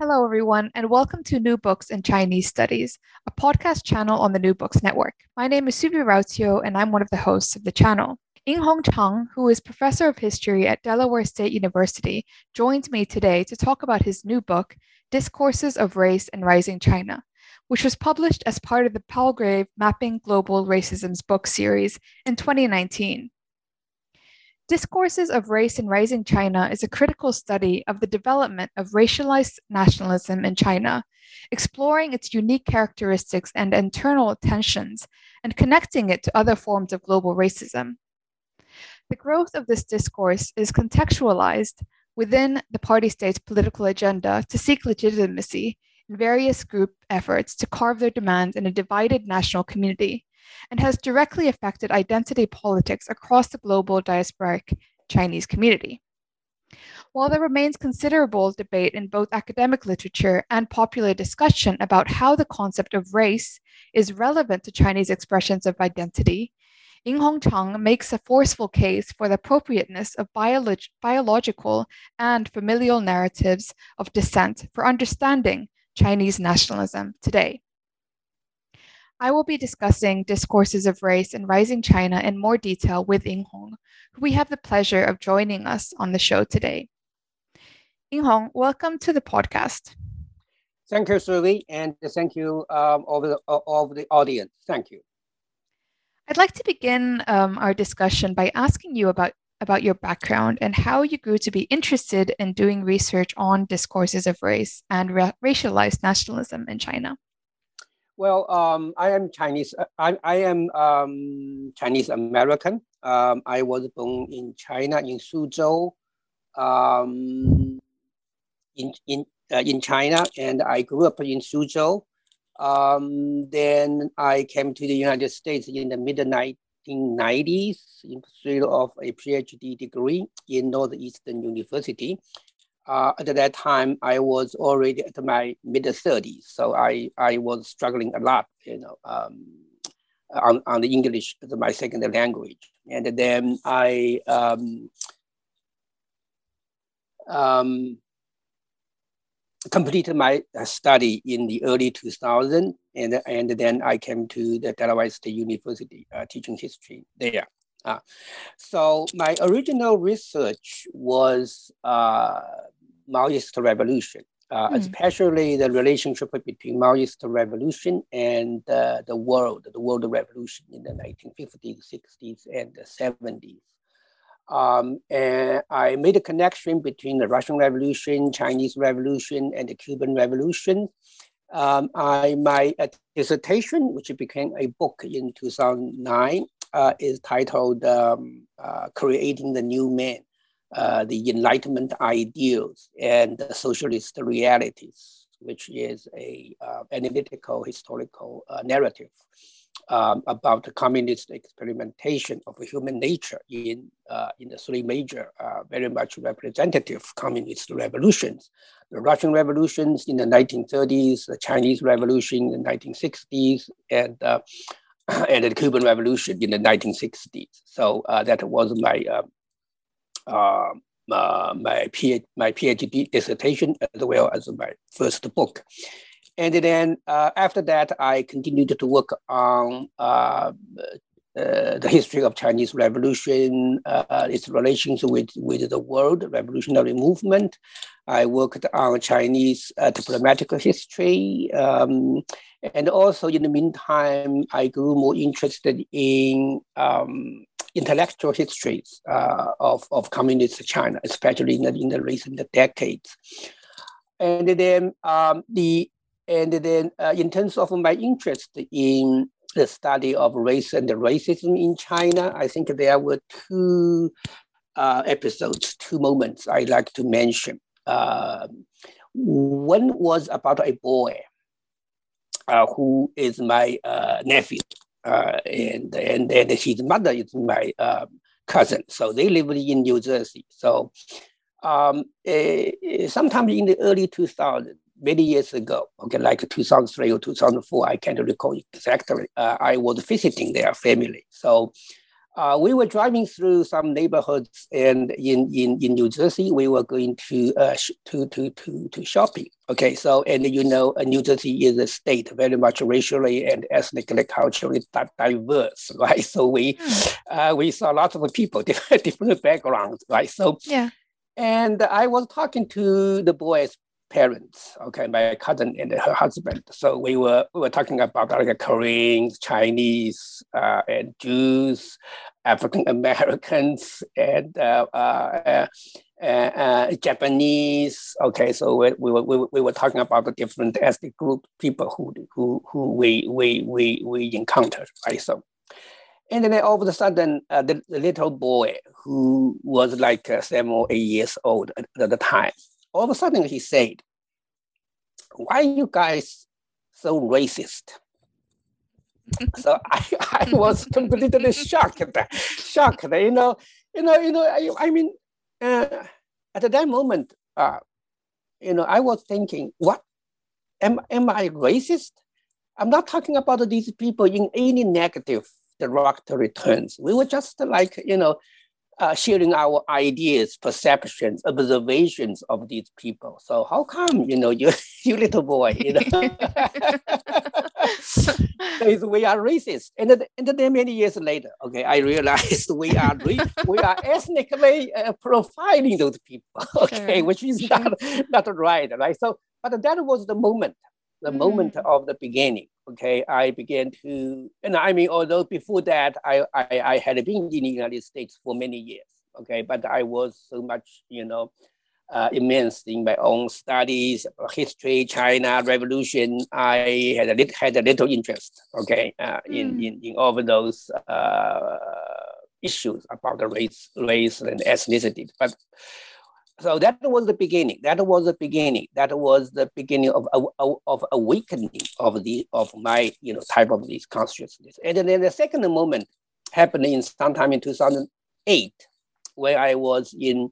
Hello, everyone, and welcome to New Books in Chinese Studies, a podcast channel on the New Books Network. My name is Suvi Rautio, and I'm one of the hosts of the channel. Yinghong Cheng, who is professor of history at Delaware State University, joins me today to talk about his new book, Discourses of Race and Rising China, which was published as part of the Palgrave Mapping Global Racisms book series in 2019. Discourses of Race in Rising China is a critical study of the development of racialized nationalism in China, exploring its unique characteristics and internal tensions, and connecting it to other forms of global racism. The growth of this discourse is contextualized within the party state's political agenda to seek legitimacy in various group efforts to carve their demands in a divided national community and has directly affected identity politics across the global diasporic Chinese community. While there remains considerable debate in both academic literature and popular discussion about how the concept of race is relevant to Chinese expressions of identity, Yinghong Cheng makes a forceful case for the appropriateness of biolog- biological and familial narratives of descent for understanding Chinese nationalism today. I will be discussing discourses of race in rising China in more detail with Ying Hong, who we have the pleasure of joining us on the show today. Ying Hong, welcome to the podcast. Thank you, Suvi, and thank you um, of, the, of the audience. Thank you. I'd like to begin um, our discussion by asking you about, about your background and how you grew to be interested in doing research on discourses of race and ra- racialized nationalism in China. Well, um, I am Chinese. Uh, I, I am um, Chinese American. Um, I was born in China in Suzhou, um, in in uh, in China, and I grew up in Suzhou. Um, then I came to the United States in the mid 1990s in pursuit of a PhD degree in Northeastern University uh, at that time I was already at my mid 30s, so I, I was struggling a lot, you know, um, on, on the English as my second language. And then I um, um, completed my study in the early 2000s, and, and then I came to the Delaware State University uh, teaching history there. Uh, so my original research was uh, Maoist revolution, uh, mm. especially the relationship between Maoist revolution and uh, the world, the world revolution in the 1950s, 60s, and the 70s. Um, and I made a connection between the Russian Revolution, Chinese Revolution, and the Cuban Revolution. Um, I, my dissertation, which became a book in 2009, uh, is titled um, uh, Creating the New Man uh, the Enlightenment ideals and the socialist realities, which is a uh, analytical historical uh, narrative um, about the communist experimentation of human nature in, uh, in the three major, uh, very much representative communist revolutions. The Russian revolutions in the 1930s, the Chinese revolution in the 1960s, and and the Cuban Revolution in the 1960s. So that was my uh, uh, my, PhD, my PhD dissertation as well as my first book. And then uh, after that, I continued to work on uh, uh, the history of Chinese Revolution, uh, its relations with, with the world revolutionary movement. I worked on Chinese diplomatic history. Um, and also in the meantime, I grew more interested in um, intellectual histories uh, of, of communist China, especially in the, in the recent decades. And then um, the and then uh, in terms of my interest in the study of race and racism in China, I think there were two uh, episodes, two moments I like to mention. Uh, one was about a boy uh, who is my uh, nephew, uh, and and and his mother is my uh, cousin. So they live in New Jersey. So um, uh, sometime in the early 2000s, many years ago, okay, like 2003 or 2004, I can't recall exactly. Uh, I was visiting their family. So uh, we were driving through some neighborhoods and in, in, in New Jersey, we were going to, uh, sh- to, to, to, to shopping. Okay, so, and you know, uh, New Jersey is a state very much racially and ethnically, culturally diverse, right? So we, mm. uh, we saw lots of people, different, different backgrounds, right? So, yeah. And I was talking to the boys parents, okay, my cousin and her husband. So we were we were talking about like Koreans, Chinese, uh, and Jews, African Americans, and uh, uh, uh, uh, Japanese. Okay, so we, we, were, we, we were talking about the different ethnic group people who who who we we we we encountered, right? So. And then all of a sudden, uh, the, the, little boy who was like seven or eight years old at, at the time, all of a sudden he said, why are you guys so racist? so I, I was completely shocked, shocked. You know, you know, you know. I, I mean, uh, at that moment, uh, you know, I was thinking, what? Am am I racist? I'm not talking about these people in any negative derogatory terms. We were just like, you know, uh, sharing our ideas, perceptions, observations of these people. So how come you know you you little boy you know says we are racist, and then, and then many years later, okay, I realized we are re- we are ethnically uh, profiling those people, okay, sure. which is not not right, right? So, but that was the moment the mm moment of the beginning. Okay, I began to, and I mean, although before that, I, I, I had been in the United States for many years. Okay, but I was so much, you know, uh, immense in my own studies, history, China, revolution. I had a little, had a little interest, okay, uh, mm. in, in, in all of those uh, issues about the race, race and ethnicity. But so that was the beginning. That was the beginning. That was the beginning of of, of awakening of the of my you know type of this consciousness. And then the second moment happened in sometime in 2008, where I was in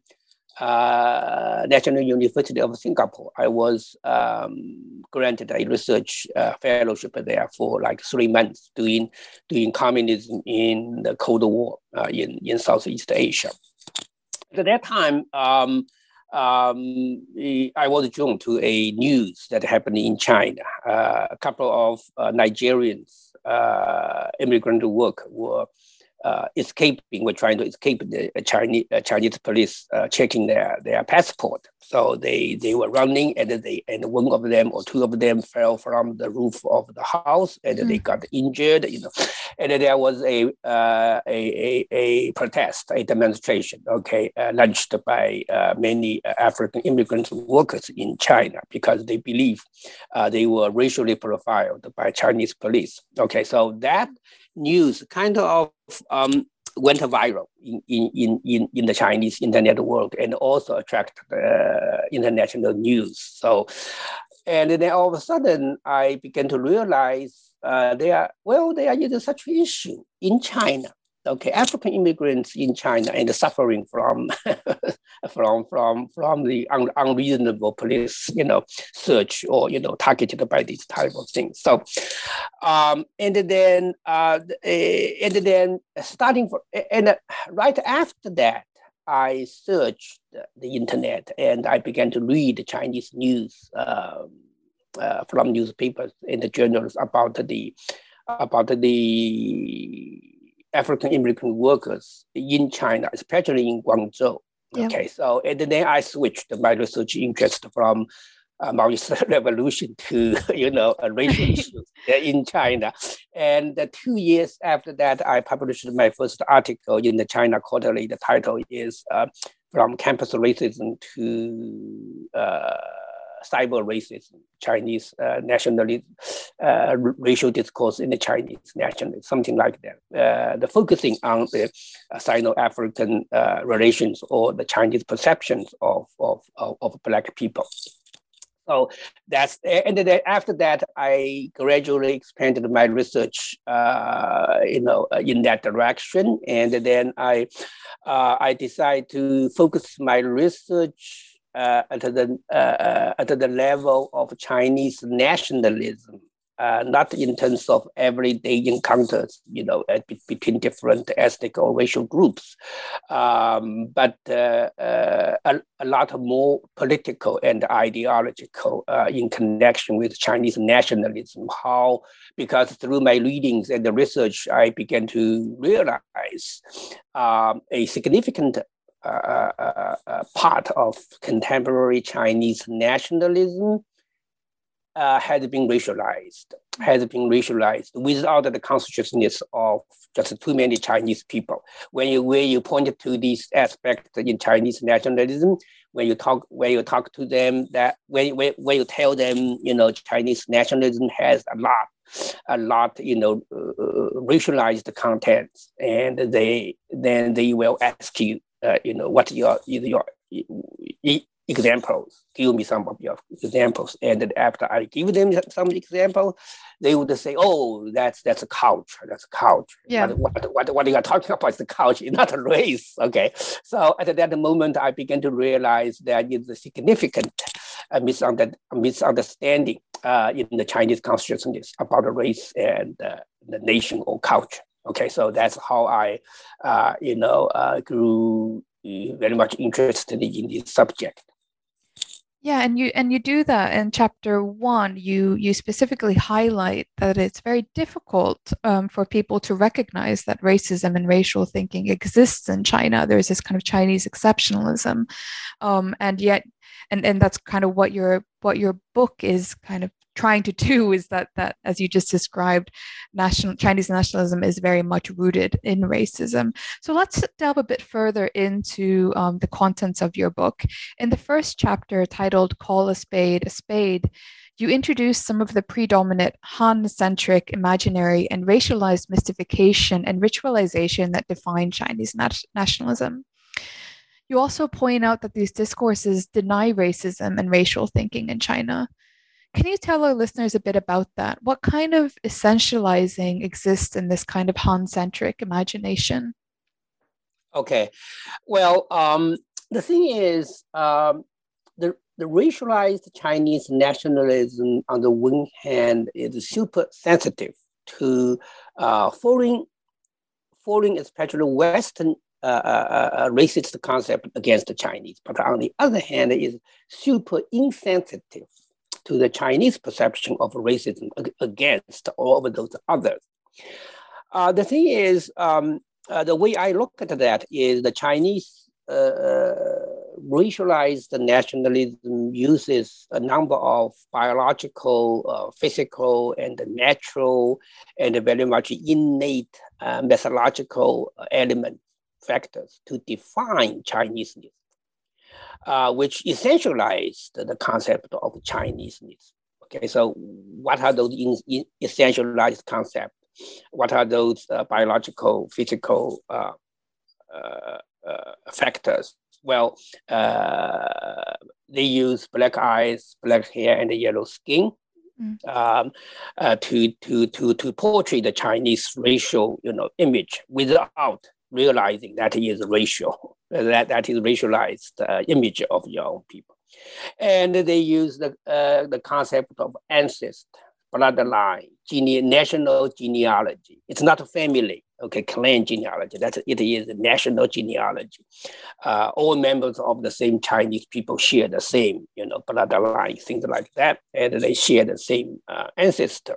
uh, National University of Singapore. I was um, granted a research uh, fellowship there for like three months doing doing communism in the Cold War uh, in in Southeast Asia. At that time, um, um, I was drawn to a news that happened in China. Uh, a couple of uh, Nigerians uh, immigrant work were uh, escaping, were trying to escape the Chinese uh, Chinese police uh, checking their their passport. So they they were running, and they and one of them or two of them fell from the roof of the house, and mm. they got injured. You know, and there was a uh, a, a, a protest, a demonstration. Okay, uh, launched by uh, many African immigrant workers in China because they believe they were racially profiled by Chinese police. Okay, so that news kind of um, went viral in, in, in, in the Chinese internet world and also attracted uh, international news. So, and then all of a sudden, I began to realize uh, there, well, there is such an issue in China okay, African immigrants in China and suffering from from from from the un, unreasonable police, you know, search or you know targeted by these type of things. So, um, and then uh, and then starting for and right after that, I searched the internet and I began to read Chinese news. Um, uh, from newspapers and the journals about the about the African immigrant workers in China, especially in Guangzhou. Yeah. Okay, so and then I switched my research interest from uh, Maoist revolution to you know racial issues in China. And uh, two years after that, I published my first article in the China Quarterly. The title is uh, "From Campus Racism to uh, cyber racism, Chinese uh, nationalism, uh, racial discourse in the Chinese nationalism, something like that. Uh, the focusing on the Sino-African uh, relations or the Chinese perceptions of, of, of, of Black people. So that's and then after that, I gradually expanded my research, uh, you know, uh, in that direction. And then I, uh, I decided to focus my research uh, at the uh, uh, at the level of Chinese nationalism uh, not in terms of everyday encounters, you know, uh, between different ethnic or racial groups, um, but uh, uh a, a, lot more political and ideological uh, in connection with Chinese nationalism. How, because through my readings and the research, I began to realize um, a significant uh, part of contemporary Chinese nationalism uh, has been racialized, has been racialized without the consciousness of just too many Chinese people. When you when you point to these aspects in Chinese nationalism, when you talk when you talk to them that when when, when you tell them you know Chinese nationalism has a lot a lot you know uh, racialized contents, and they then they will ask you uh, you know what your your examples. Give me some of your examples. And then after I give them some example, they would say, "Oh, that's that's a couch. That's a couch. Yeah. What what what, what you are talking about is the couch, it's not a race." Okay. So at that moment, I began to realize that it's a significant uh, misunderstanding uh, in the Chinese consciousness about the race and uh, the nation or culture. Okay, so that's how I, uh, you know, uh, grew uh, very much interested in this subject. Yeah, and you and you do that in chapter one. You you specifically highlight that it's very difficult um, for people to recognize that racism and racial thinking exists in China. There's this kind of Chinese exceptionalism, um, and yet, and and that's kind of what your what your book is kind of trying to do is that that as you just described national chinese nationalism is very much rooted in racism so let's delve a bit further into um, the contents of your book in the first chapter titled call a spade a spade you introduce some of the predominant Han centric imaginary and racialized mystification and ritualization that define Chinese nat- nationalism. You also point out that these discourses deny racism and racial thinking in China. Can you tell our listeners a bit about that? What kind of essentializing exists in this kind of Han centric imagination? Okay. Well, um, the thing is, um, the, the racialized Chinese nationalism, on the one hand, is super sensitive to uh, foreign, foreign, especially Western uh, uh, uh, racist concept against the Chinese. But on the other hand, is super insensitive to the Chinese perception of racism against all of those others. Uh, the thing is, um, uh, the way I look at that is the Chinese uh, uh racialized nationalism uses a number of biological, uh, physical, and natural, and very much innate uh, methodological element factors to define Chineseness uh, which essentialized the concept of Chineseness. Okay, so what are those in, in essentialized concepts? What are those uh, biological, physical uh, uh, uh factors? Well, uh, they use black eyes, black hair, and yellow skin. Mm. Um, to to to to portray the Chinese racial, you know, image without realizing that is racial, that, that is racialized uh, image of your own people. And they use the, uh, the concept of ancestor, bloodline, gene- national genealogy. It's not a family, okay, clan genealogy. That it is national genealogy. Uh, all members of the same Chinese people share the same, you know, bloodline, things like that, and they share the same uh, ancestor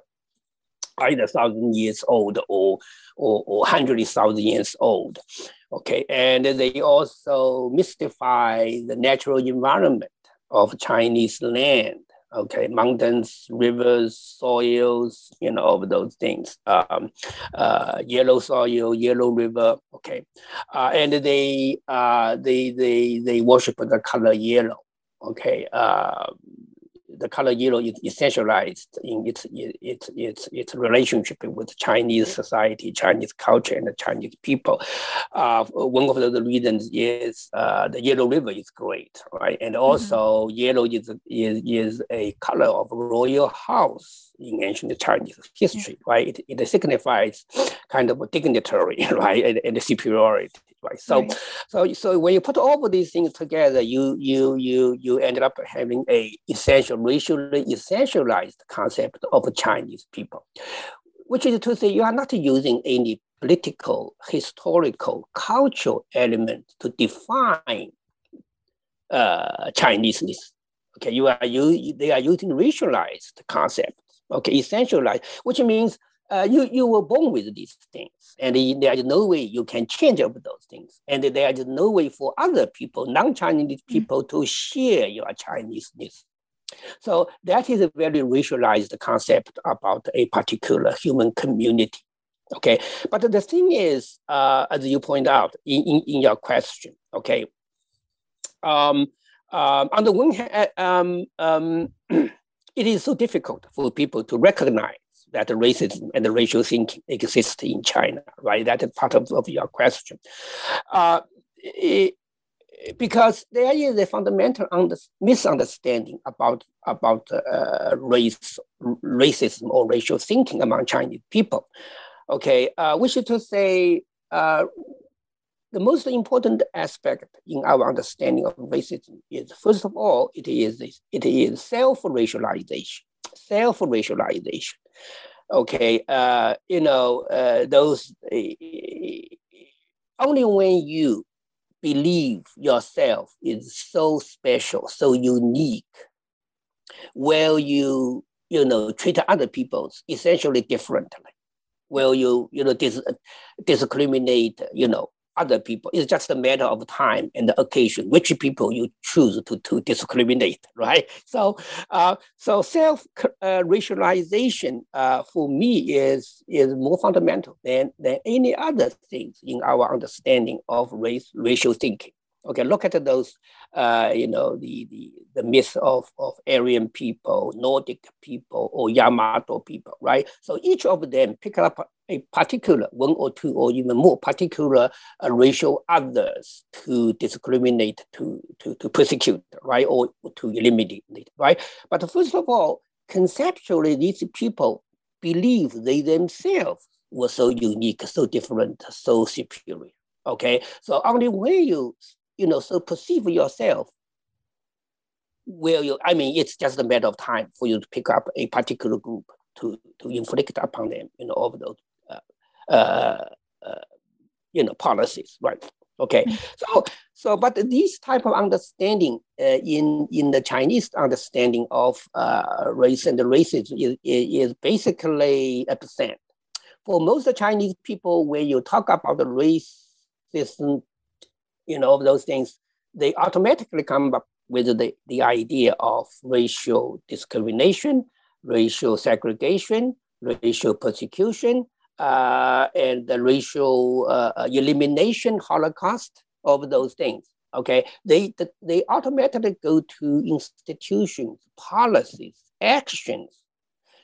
either thousand years old or, or, or hundred thousand years old. Okay, and they also mystify the natural environment of Chinese land. Okay, mountains, rivers, soils, you know, all of those things. Um, uh, yellow soil, yellow river. Okay, uh, and they uh, they they they worship the color yellow. Okay, uh, the color yellow is essentialized in its its its its relationship with Chinese society, Chinese culture, and the Chinese people. Uh, one of the reasons is uh, the Yellow River is great, right? And mm-hmm. also mm-hmm. yellow is, is is a color of royal house in ancient Chinese history, right? It, it signifies kind of dignitary, right, and, and superiority, right? So, right. so, so when you put all of these things together, you you you you ended up having a essential, racially essentialized concept of Chinese people, which is to say you are not using any political, historical, cultural element to define uh, Chineseness. Okay, you are you they are using racialized concept. Okay, essentialized, which means uh, you, you were born with these things, and there is no way you can change up those things, and there is no way for other people, non-Chinese mm. people, mm-hmm. to share your Chineseness. So that is a very racialized concept about a particular human community. Okay, but the thing is, uh, as you point out in, in, in your question, okay, um, um, on the one hand, um, um, it is so difficult for people to recognize that racism and the racial thinking exist in China, right? That is part of, of your question. Uh, it, because there is a fundamental under, misunderstanding about, about uh, race, racism or racial thinking among Chinese people. Okay, uh, which is to say, uh, the most important aspect in our understanding of racism is, first of all, it is, it is self-racialization, self-racialization okay, uh, you know, uh, those uh, only when you believe yourself is so special, so unique, will you, you know, treat other people essentially differently. Will you, you know, dis- discriminate, you know, other people. It's just a matter of time and the occasion, which people you choose to, to discriminate, right? So, uh, so self uh, racialization uh, for me is is more fundamental than than any other things in our understanding of race racial thinking. Okay, look at those, uh, you know, the, the, the myth of, of Aryan people, Nordic people, or Yamato people, right? So each of them pick up a particular one or two or even more particular uh, racial others to discriminate, to, to, to persecute, right? Or to eliminate, right? But first of all, conceptually, these people believe they themselves were so unique, so different, so superior. Okay, so only when you you know, so perceive yourself will you, I mean, it's just a matter of time for you to pick up a particular group to, to inflict upon them, you know, of those, uh, uh, uh, you know, policies, right? Okay, mm-hmm. so so but this type of understanding uh, in in the Chinese understanding of uh, race and racism is, is basically absent. For most Chinese people, when you talk about the racism you know, those things, they automatically come up with the, the idea of racial discrimination, racial segregation, racial persecution, uh, and the racial uh, uh elimination, Holocaust, of those things. Okay, they they automatically go to institutions, policies, actions.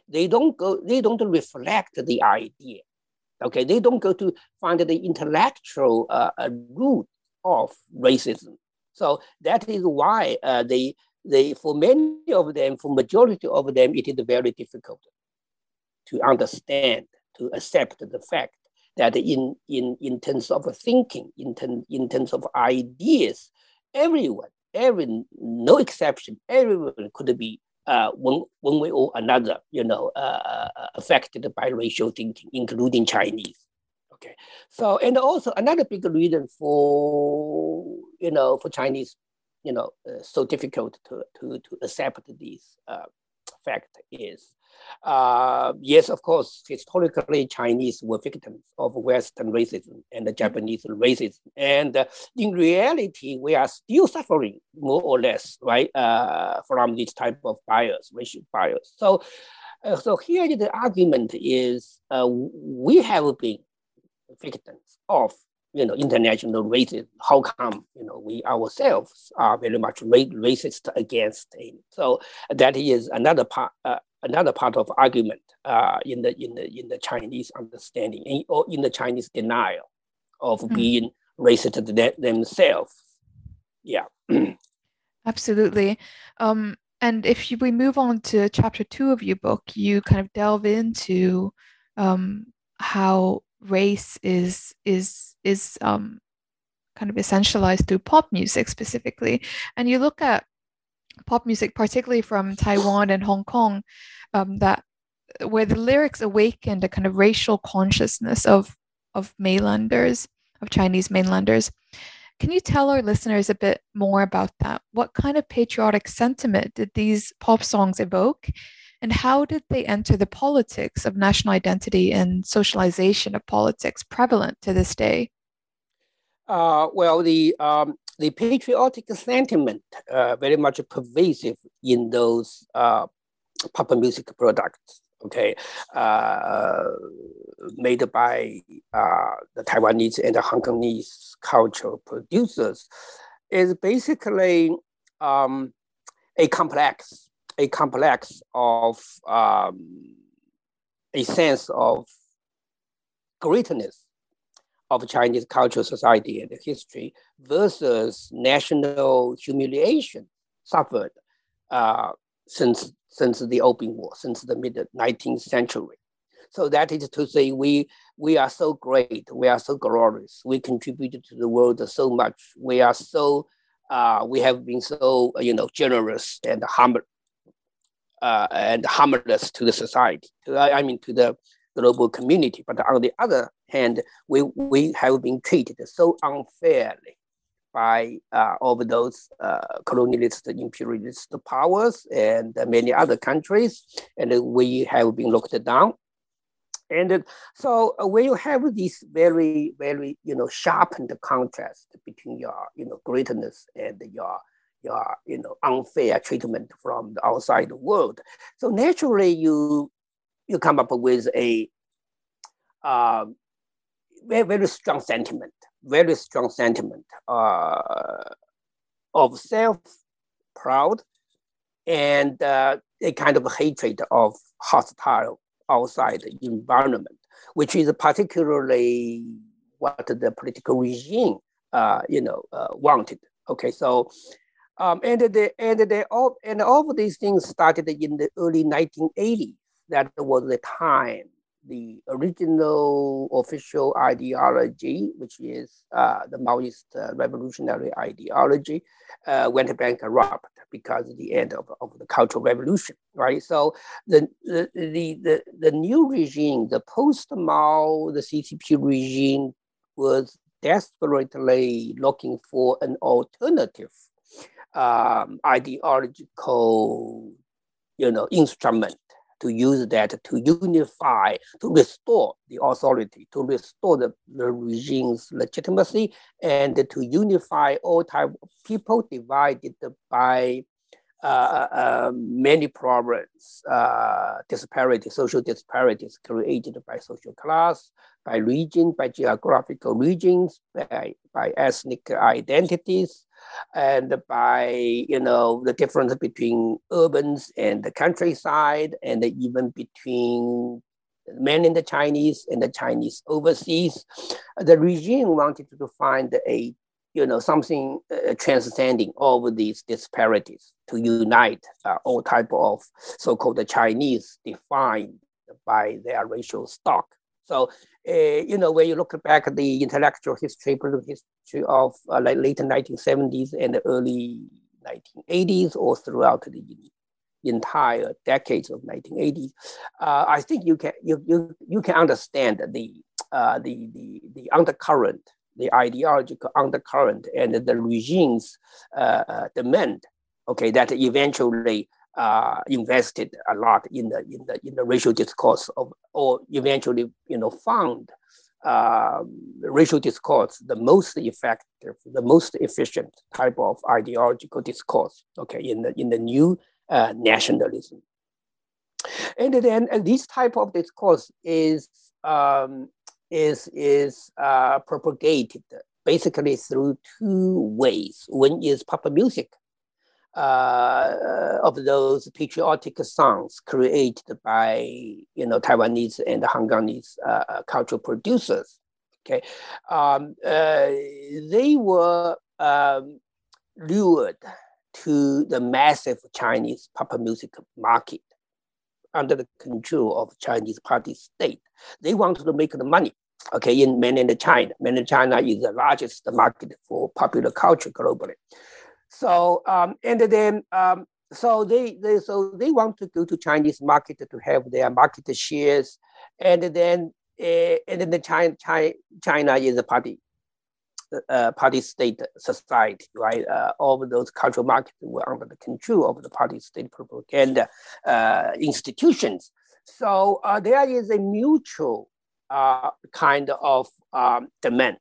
They don't go. They don't reflect the idea. Okay, they don't go to find the intellectual uh, uh root of racism. So that is why uh, they, they, for many of them, for majority of them, it is very difficult to understand, to accept the fact that in, in, in terms of thinking, in, ten, in terms of ideas, everyone, every, no exception, everyone could be uh, one, one way or another, you know, uh, uh affected by racial thinking, including Chinese. Okay, so and also another big reason for you know for Chinese, you know, uh, so difficult to to to accept this uh, fact is, uh, yes, of course, historically Chinese were victims of Western racism and the Japanese racism, and uh, in reality, we are still suffering more or less, right, uh, from this type of bias, racial bias. So. Uh, so here the argument is uh, we have been victims of you know, international racism. How come, you know, we ourselves are very much racist against him? So that is another part, uh, another part of argument uh, in the in the in the Chinese understanding in, or in the Chinese denial of mm. being racist themselves. Yeah. Absolutely. Um, and if you, we move on to chapter two of your book, you kind of delve into um, how race is is is um, kind of essentialized through pop music specifically, and you look at pop music, particularly from Taiwan and Hong Kong, um, that where the lyrics awakened a kind of racial consciousness of of mainlanders, of Chinese mainlanders. Can you tell our listeners a bit more about that? What kind of patriotic sentiment did these pop songs evoke? And how did they enter the politics of national identity and socialization of politics prevalent to this day? Uh, well, the um, the patriotic sentiment uh, very much pervasive in those uh, pop music products. Okay, uh, made by uh, the Taiwanese and the Hong Kongese cultural producers, is basically um, a complex, a complex of um, a sense of greatness of Chinese cultural society and history versus national humiliation suffered uh, since since the Opium War, since the mid 19th century. So that is to say, we we are so great, we are so glorious, we contributed to the world so much, we are so uh, we have been so you know generous and harm uh, and harmless to the society. I mean to the global community. But on the other hand, we we have been treated so unfairly by uh, all those uh, colonialist, imperialist powers and many other countries, and we have been looked down. And so uh, when you have this very, very, you know, sharpened contrast between your, you know, greatness and your, your, you know, unfair treatment from the outside world, so naturally you, you come up with a uh, very, very strong sentiment very strong sentiment uh, of self proud and uh, a kind of hatred of hostile outside environment, which is particularly what the political regime, uh, you know, uh, wanted. Okay, so um, and the and the all and all of these things started in the early 1980s. That was the time the original official ideology, which is uh, the Maoist uh, revolutionary ideology, uh, went bankrupt because of the end of, of the Cultural Revolution, right? So the, the, the, the, the new regime, the post-Mao, the CCP regime was desperately looking for an alternative um, ideological you know, instrument to use that to unify, to restore the authority, to restore the, the regime's legitimacy, and to unify all type of people divided by uh, uh, many problems, uh, disparity, social disparities created by social class, by region, by geographical regions, by, by ethnic identities, and by you know the difference between urbans and the countryside, and even between men in the Chinese and the Chinese overseas. The regime wanted to find a you know something uh, transcending all these disparities to unite uh, all type of so-called Chinese defined by their racial stock. So uh, you know, when you look back at the intellectual history, political history of uh, like late 1970s and the early 1980s, or throughout the entire decades of 1980s, uh, I think you can you, you, you can understand the, uh, the, the, the undercurrent, the ideological undercurrent and the regime's uh, uh, demand, okay, that eventually uh, invested a lot in the in the in the racial discourse of, or eventually you know found uh, racial discourse the most effective, the most efficient type of ideological discourse. Okay, in the in the new uh, nationalism, and then and this type of discourse is um, is is uh, propagated basically through two ways. One is pop music, uh, of those patriotic songs created by you know Taiwanese and Hongkongese uh, cultural producers. Okay, um, uh, they were um, lured to the massive Chinese pop music market under the control of Chinese party state. They wanted to make the money. Okay, in mainland China, mainland China is the largest market for popular culture globally. So um, and then um, so they, they so they want to go to Chinese market to have their market shares, and then uh, and then the China China, China is a party uh, party state society, right? Uh, all those cultural markets were under the control of the party state propaganda uh, institutions. So uh, there is a mutual uh, kind of um, demand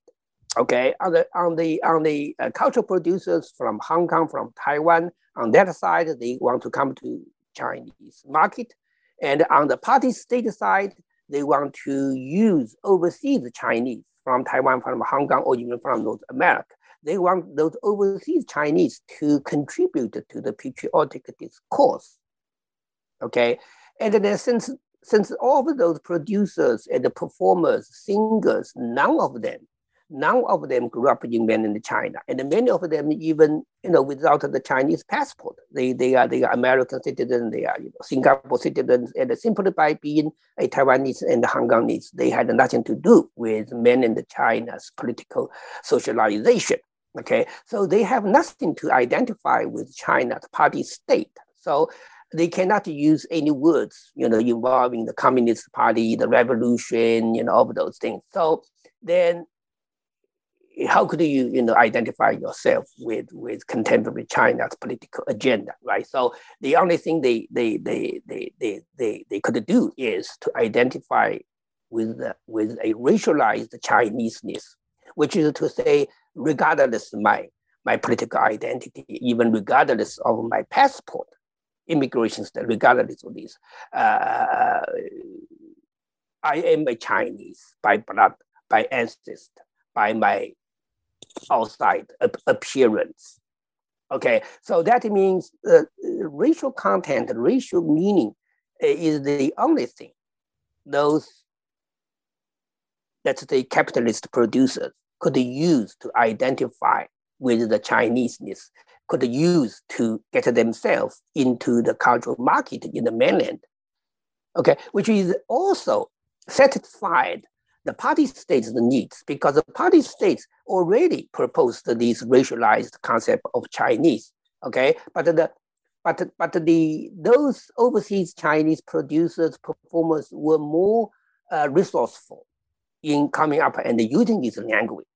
Okay, on the on the on the uh, cultural producers from Hong Kong, from Taiwan, on that side, they want to come to Chinese market, and on the party state side, they want to use overseas Chinese from Taiwan, from Hong Kong, or even from North America. They want those overseas Chinese to contribute to the patriotic discourse. Okay, and then since since all of those producers and the performers, singers, none of them none of them grew up in mainland China, and many of them even you know without the Chinese passport. They they are they are American citizens, they are you know, Singapore citizens, and simply by being a Taiwanese and Hongkongese, they had nothing to do with mainland China's political socialization. Okay, so they have nothing to identify with China's party state. So they cannot use any words, you know, involving the Communist Party, the revolution, you know, all of those things. So then how could you, you know, identify yourself with, with contemporary China's political agenda, right? So the only thing they, they, they, they, they, they, they could do is to identify with, with a racialized Chineseness, which is to say, regardless my, my political identity, even regardless of my passport, immigration status, regardless of this, uh, I am a Chinese by blood, by ancestor, by my outside appearance. Okay, so that means uh, racial content, racial meaning uh, is the only thing those that the capitalist producers could use to identify with the Chineseness, could use to get themselves into the cultural market in the mainland. Okay, which is also satisfied the party states the needs because the party states already proposed this racialized concept of Chinese. Okay, but the but but the those overseas Chinese producers performers were more uh, resourceful in coming up and using this language.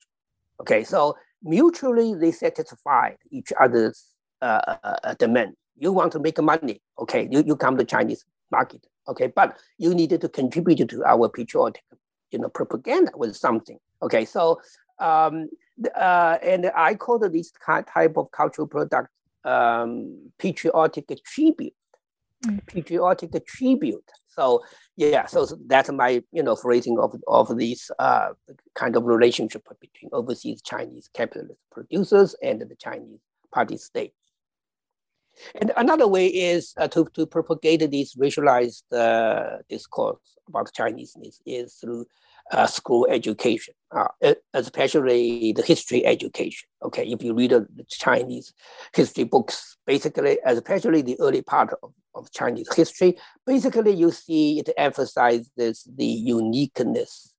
Okay, so mutually they satisfied each other's uh, uh, demand. You want to make money, okay? You, you come to Chinese market, okay? But you needed to contribute to our patriotic you know, propaganda with something. Okay, so um, uh, and I call this kind type of cultural product um, patriotic tribute, mm. patriotic tribute. So yeah, so that's my you know phrasing of of this uh, kind of relationship between overseas Chinese capitalist producers and the Chinese party state. And another way is uh, to, to propagate this racialized uh, discourse about Chineseness is through uh, school education, uh, especially the history education. Okay, if you read the Chinese history books, basically, especially the early part of, of Chinese history, basically you see it emphasizes the uniqueness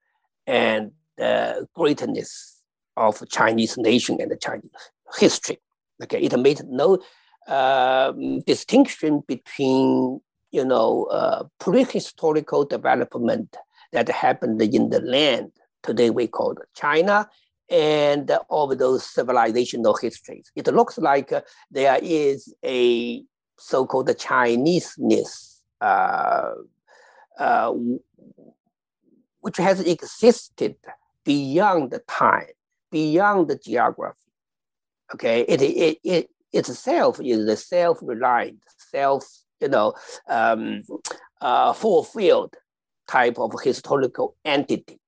and the greatness of Chinese nation and the Chinese history. Okay, it made no um, distinction between you know uh, prehistorical development that happened in the land today we call China and all of those civilizational histories. It looks like uh, there is a so-called Chineseness uh, uh, which has existed beyond the time, beyond the geography. Okay, it, it, it itself is a self-reliant, self, you know, um, uh, fulfilled type of historical entity.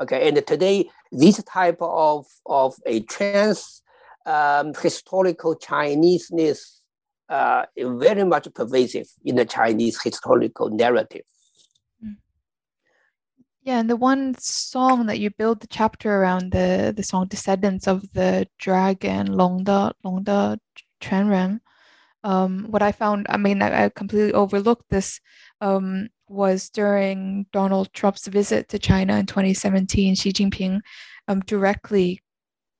Okay, and today this type of of a trans um, historical Chineseness uh, very much pervasive in the Chinese historical narrative. Yeah, and the one song that you build the chapter around the the song "Descendants of the Dragon," Longda Longda Chuanren. Um, what I found, I mean, I, I completely overlooked this. Um, was during Donald Trump's visit to China in 2017. Xi Jinping um, directly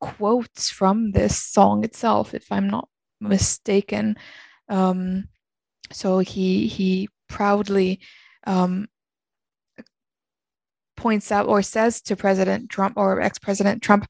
quotes from this song itself, if I'm not mistaken. Um, so he he proudly um, points out or says to President Trump or ex-President Trump,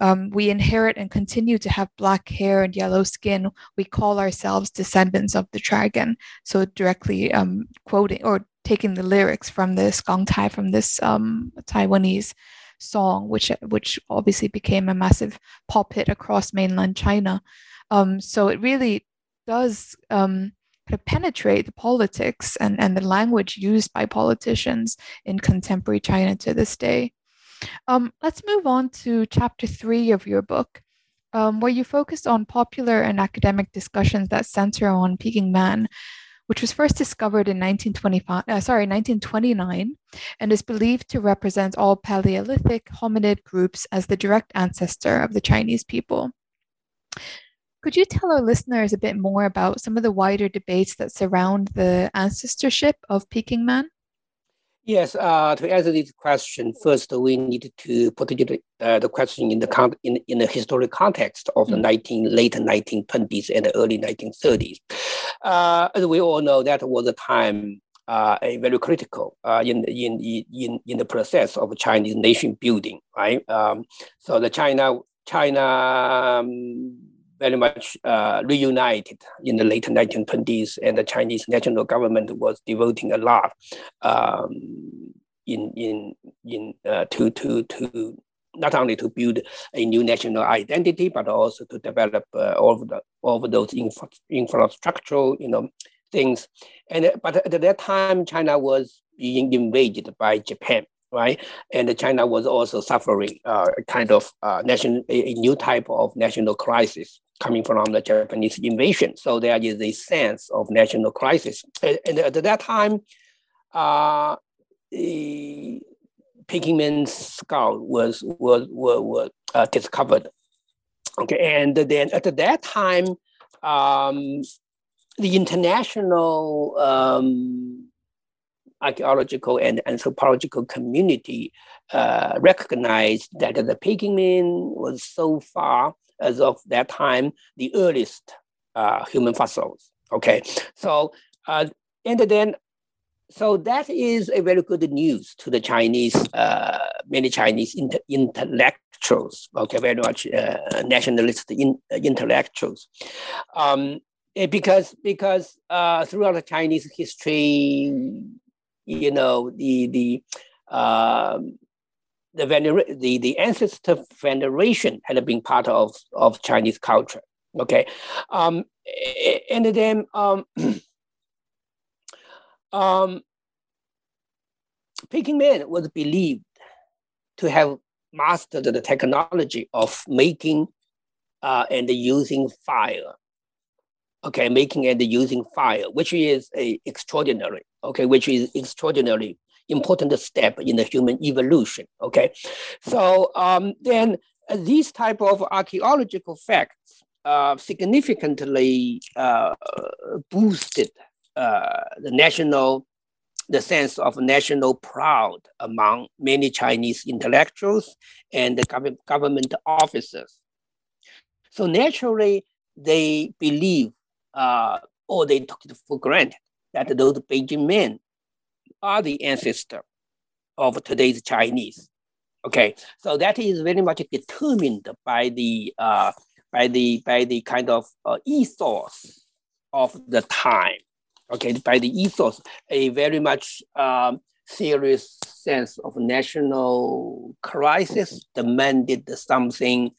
um, we inherit and continue to have black hair and yellow skin. We call ourselves descendants of the dragon. So directly um, quoting or taking the lyrics from this Gong Tai from this um, Taiwanese song, which which obviously became a massive pop hit across mainland China. Um, so it really does um, kind of penetrate the politics and, and the language used by politicians in contemporary China to this day. Um, let's move on to chapter three of your book, um, where you focus on popular and academic discussions that center on Peking Man, which was first discovered in 1925, uh, sorry, 1929, and is believed to represent all Paleolithic hominid groups as the direct ancestor of the Chinese people. Could you tell our listeners a bit more about some of the wider debates that surround the ancestorship of Peking man? Yes, uh, to answer this question, first we need to put it, uh, the question in the con- in, in the historic context of the mm. 19, late 1920s and the early 1930s. Uh, as we all know, that was a time uh, a very critical uh, in, in, in, in the process of Chinese nation building, right? Um, so the China, China um, very much uh, reunited in the late 1920s, and the Chinese national government was devoting a lot um, in in in uh, to to to not only to build a new national identity, but also to develop uh, all of the all of those infra- infrastructural you know things. And but at that time, China was being invaded by Japan right? And China was also suffering uh, kind of uh, national, a, a, new type of national crisis coming from the Japanese invasion. So there is a sense of national crisis. And, at that time, uh, the Peking Man's skull was was was, was uh, discovered. Okay, and then at that time, um, the international um, archaeological and anthropological community uh, recognized that the Peking Man was so far as of that time, the earliest uh, human fossils. Okay, so uh, and then so that is a very good news to the Chinese, uh, many Chinese inter- intellectuals. Okay, very much uh, nationalist in, uh, intellectuals, um, eh, because because uh, throughout the Chinese history, you know the the um, the, venera- the, the ancestor veneration had been part of, of Chinese culture. Okay. Um, and then um, um, Peking Man was believed to have mastered the technology of making uh, and using fire. Okay, making and using fire, which is a extraordinary. Okay, which is extraordinary important step in the human evolution. Okay, so um, then these type of archaeological facts uh, significantly uh, boosted uh, the national, the sense of national pride among many Chinese intellectuals and the gov- government officers. So naturally, they believe uh, or they took it for granted that those Beijing men are the ancestor of today's Chinese. Okay, so that is very much determined by the uh, by the by the kind of uh, ethos of the time. Okay, by the ethos, a very much um, serious sense of national crisis demanded something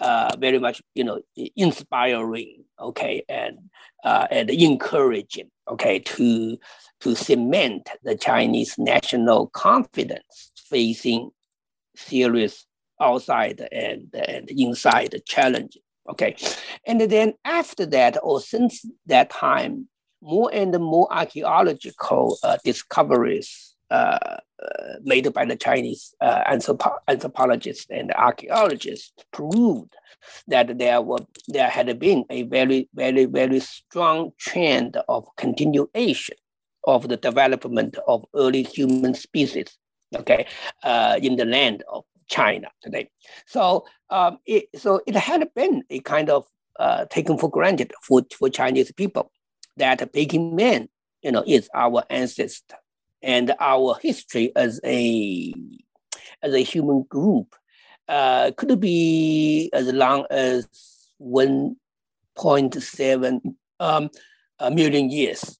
uh, very much, you know, inspiring. Okay, and uh, and encouraging. Okay, to to cement the Chinese national confidence facing serious outside and, and inside challenge. Okay. And then after that, or since that time, more and more archaeological uh, discoveries uh, made by the Chinese uh, anthropo- anthropologists and archaeologists proved that there were there had been a very very very strong trend of continuation of the development of early human species okay uh, in the land of China today. So um, it, so it had been a kind of uh, taken for granted for, for Chinese people that Peking man, you know, is our ancestor and our history as a as a human group uh, could be as long as 1.7 um, million years.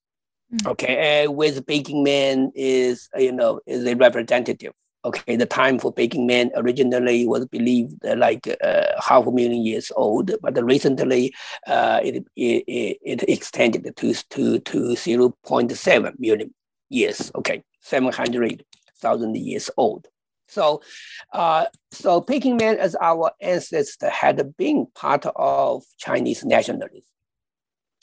Mm. Okay, and with Peking man is you know is a representative Okay, the time for Peking man originally was believed uh, like uh, half a million years old, but recently uh, it, it, it extended to, to, to 0.7 million years. Okay, 700,000 years old. So, uh, so Peking man as our ancestor had been part of Chinese nationalism.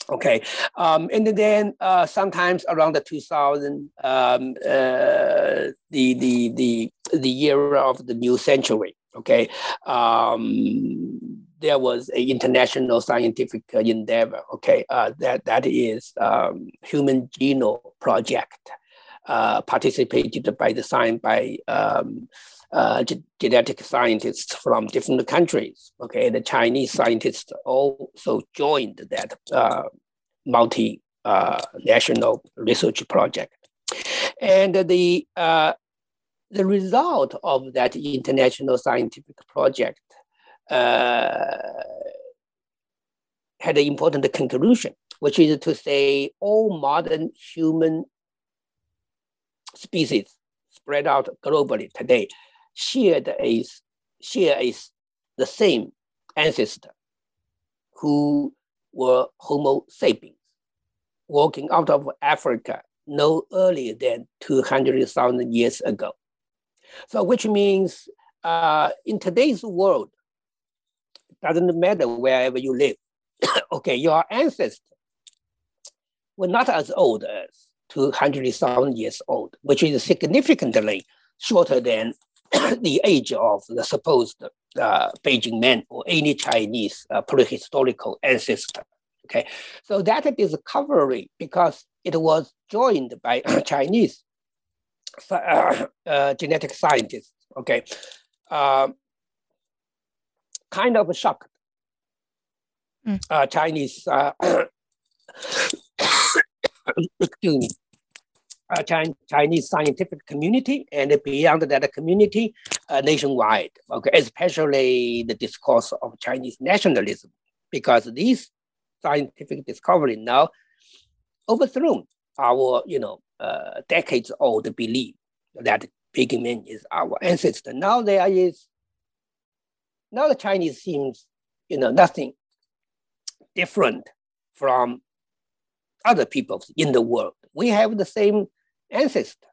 Okay, um, and then uh, sometimes around the 2000, um, uh, the the the the year of the new century. Okay, um, there was an international scientific endeavor. Okay, uh, that that is um, Human Genome Project, uh, participated by the science by. Um, uh, genetic scientists from different countries. Okay, the Chinese scientists also joined that uh, multi uh, research project, and the uh, the result of that international scientific project had an important conclusion, which is to say all modern human species spread out globally today shared a, share a, the same ancestor who were Homo sapiens, walking out of Africa no earlier than 200,000 years ago. So, which means uh, in today's world, doesn't matter wherever you live. okay, your ancestors were not as old as 200,000 years old, which is significantly shorter than the age of the supposed uh, Beijing man or any Chinese uh, prehistorical ancestor. Okay, so that discovery, because it was joined by Chinese uh, uh, genetic scientists, okay, uh, kind of shocked mm. Chinese, uh, excuse me, uh, Chinese scientific community and beyond that community uh, nationwide, okay, especially the discourse of Chinese nationalism, because these scientific discovery now overthrown our, you know, uh, decades old belief that man is our ancestor. Now there is, now the Chinese seems, you know, nothing different from other peoples in the world. We have the same ancestor,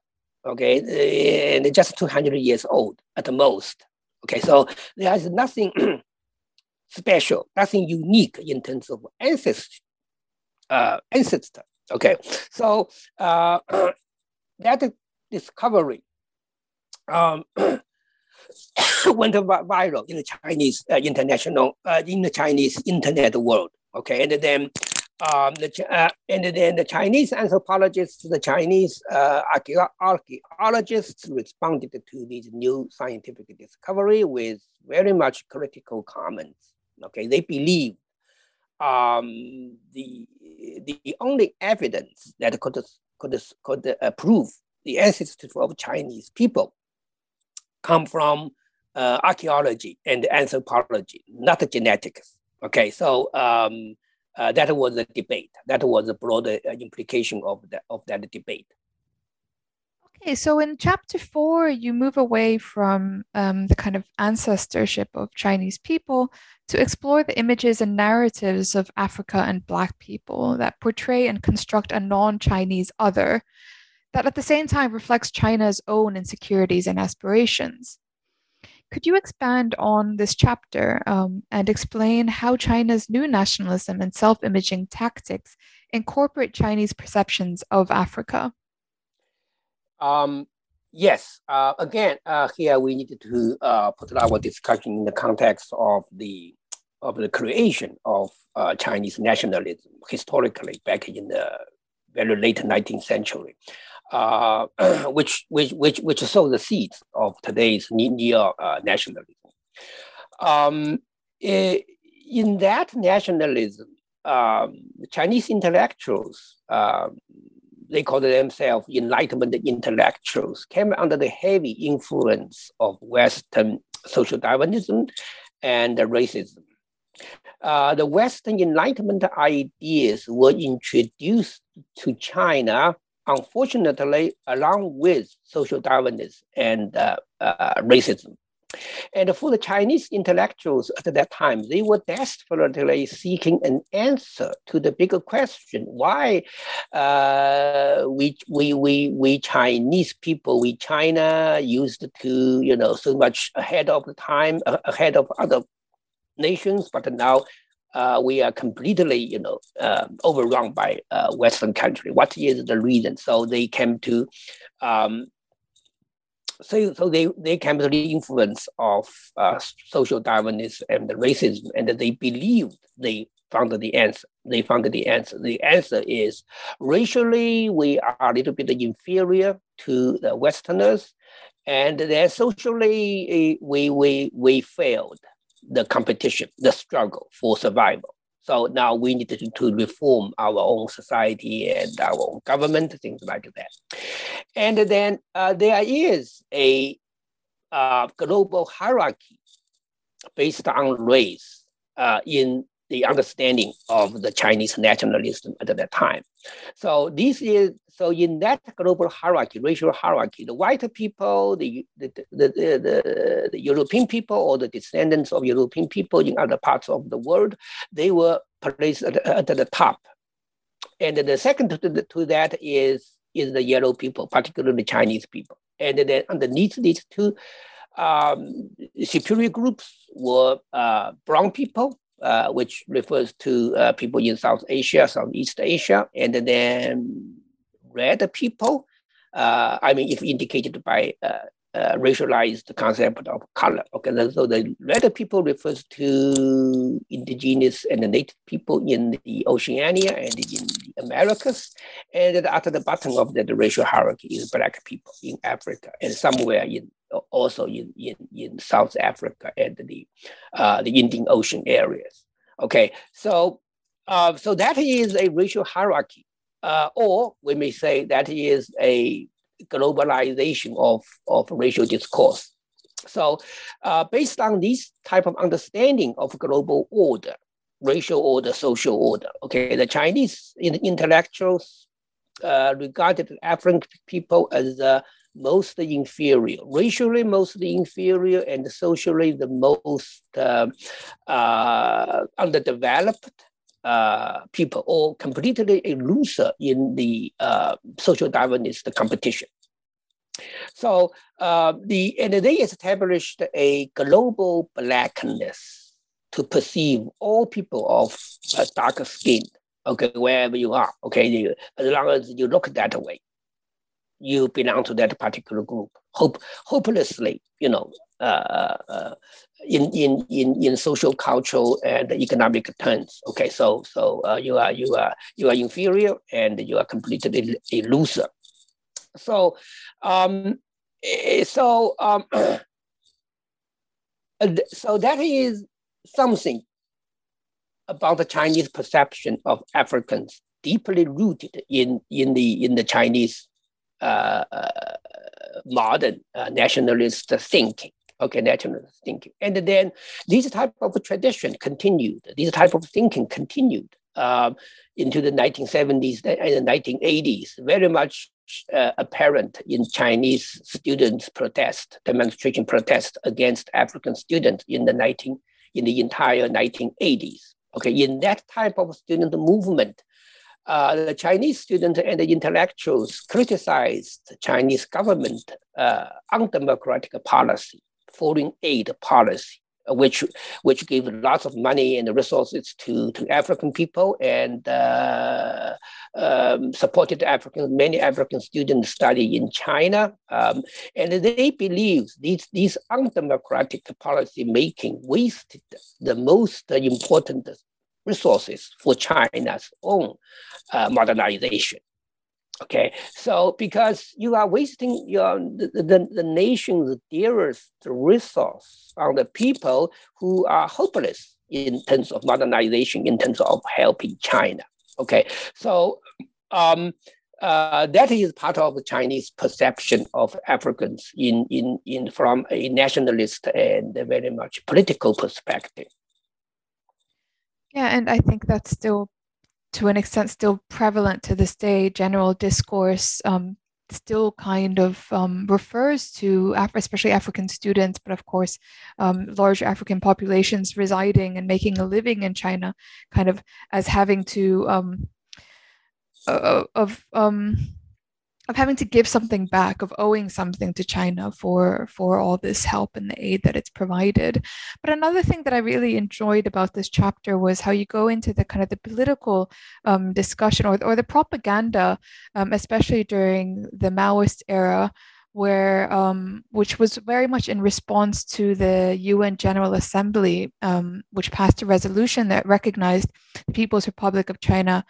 okay, and just 200 years old at the most. Okay, so there is nothing special, nothing unique in terms of ancestry, uh, ancestor. Okay, so uh, that discovery um, went viral in the Chinese uh, international, uh, in the Chinese internet world. Okay, and then um, the, uh, and then the Chinese anthropologists, the Chinese uh, archaeologists responded to this new scientific discovery with very much critical comments. Okay, they believe um, the the only evidence that could could could uh, prove the ancestry of Chinese people come from uh, archaeology and anthropology, not genetics. Okay, so um, uh, that was the debate. That was the broader uh, implication of that of that debate. Okay, so in chapter four, you move away from um, the kind of ancestorship of Chinese people to explore the images and narratives of Africa and Black people that portray and construct a non Chinese other that at the same time reflects China's own insecurities and aspirations. Could you expand on this chapter um, and explain how China's new nationalism and self imaging tactics incorporate Chinese perceptions of Africa? Um, yes. Uh, again, uh, here we need to uh, put our discussion in the context of the of the creation of uh, Chinese nationalism historically back in the very late 19th century, uh, which, which, which, which sowed the seeds of today's neo uh, nationalism. Um, in that nationalism, um, Chinese intellectuals, um, they call themselves Enlightenment intellectuals, came under the heavy influence of Western social Darwinism and racism. Uh, the Western Enlightenment ideas were introduced to China, unfortunately, along with social Darwinism and uh, uh, racism. And for the Chinese intellectuals at that time, they were desperately seeking an answer to the bigger question: Why uh, we, we we we Chinese people, we China used to you know so much ahead of the time, ahead of other nations, but now uh, we are completely, you know, uh, overrun by uh, Western country. What is the reason? So they came to, um, so so they they came to the influence of uh, social Darwinism and the racism, and they believed they found the answer. They found the answer. The answer is racially we are a little bit inferior to the Westerners, and then socially eh, we we we failed the competition, the struggle for survival. So now we need to, to reform our own society and our own government, things like that. And then uh, there is a uh, global hierarchy based on race uh, in the understanding of the Chinese nationalism at that time. So this is so in that global hierarchy, racial hierarchy, the white people, the the, the, the, the, European people or the descendants of European people in other parts of the world, they were placed at, at the top. And the second to, the, to that is, is the yellow people, particularly Chinese people. And then underneath these two um, superior groups were uh, brown people uh, which refers to uh, people in South Asia, Southeast Asia, and then red people. Uh, I mean, if indicated by uh, uh, racialized concept of color. Okay, so the red people refers to indigenous and the native people in the Oceania and in the Americas. And at the bottom of the racial hierarchy is black people in Africa and somewhere in also in, in, in South Africa and the, uh, the Indian Ocean areas. Okay, so, uh, so that is a racial hierarchy, uh, or we may say that is a globalization of, of racial discourse. So uh, based on this type of understanding of global order, racial order, social order, okay, the Chinese intellectuals uh, regarded African people as the most inferior, racially most inferior, and socially the most uh, uh, underdeveloped uh, people, or completely a loser in the uh, social Darwinist competition. So uh, the and they established a global blackness to perceive all people of darker skin, okay, wherever you are, okay, as long as you look that way you belong to that particular group. Hope, hopelessly, you know, uh, uh, in, in, in, in social, cultural, and economic terms. Okay, so so uh, you are you are you are inferior and you are completely a loser. So, um, eh, so um, so that is something about the Chinese perception of Africans deeply rooted in in the in the Chinese modern uh, nationalist thinking. Okay, nationalist thinking, and then this type of tradition continued. This type of thinking continued um, into the 1970s and the 1980s. Very much uh, apparent in Chinese students' protest, demonstration protest against African students in the 19 in the entire 1980s. Okay, in that type of student movement, uh, the Chinese students and the intellectuals criticized the Chinese government uh, undemocratic policy foreign aid policy which which gave lots of money and resources to, to African people and uh, um, supported African many African students study in China, um, and they believe these these undemocratic policy making wasted the most important resources for China's own uh, modernization. Okay, so because you are wasting your the, the, the nation's dearest resource on the people who are hopeless in terms of modernization, in terms of helping China. Okay, so um, uh, that is part of the Chinese perception of Africans in, in, in from a nationalist and very much political perspective. Yeah, and I think that's still to an extent still prevalent to this day. General discourse um, still kind of um, refers to Af- especially African students, but of course, um, large African populations residing and making a living in China, kind of as having to um, uh, of um, of having to give something back, of owing something to China for for all this help and the aid that it's provided. But another thing that I really enjoyed about this chapter was how you go into the kind of the political um, discussion or or the propaganda, um, especially during the Maoist era. Where, um, which was very much in response to the UN General Assembly, um, which passed a resolution that recognized the People's Republic of China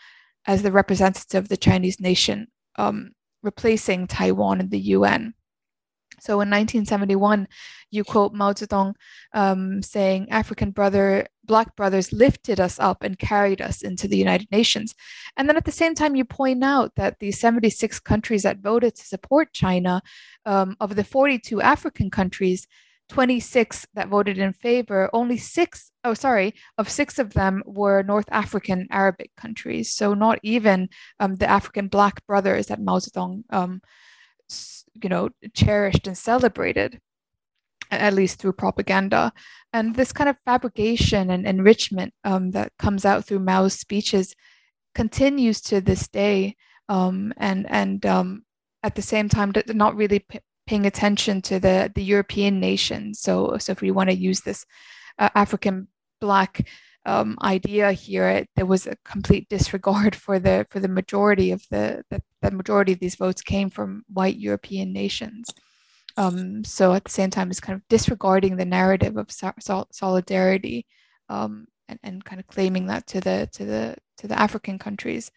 as the representative of the Chinese nation um, replacing Taiwan in the UN. So in 1971, you quote Mao Zedong um, saying, African brother, black brothers lifted us up and carried us into the United Nations. And then at the same time, you point out that the 76 countries that voted to support China, um, of the 42 African countries, 26 that voted in favor, only six, oh, sorry, of six of them were North African Arabic countries. So not even um, the African Black brothers that Mao Zedong, um, you know, cherished and celebrated, at least through propaganda. And this kind of fabrication and enrichment um, that comes out through Mao's speeches continues to this day. Um, and and um, at the same time, not really paying attention to the the European nations. So so if we want to use this uh, African black um, idea here, it, there was a complete disregard for the for the majority of the the, the majority of these votes came from white European nations. Um, so at the same time, it's kind of disregarding the narrative of sol- solidarity um, and, and kind of claiming that to the to the to the African countries.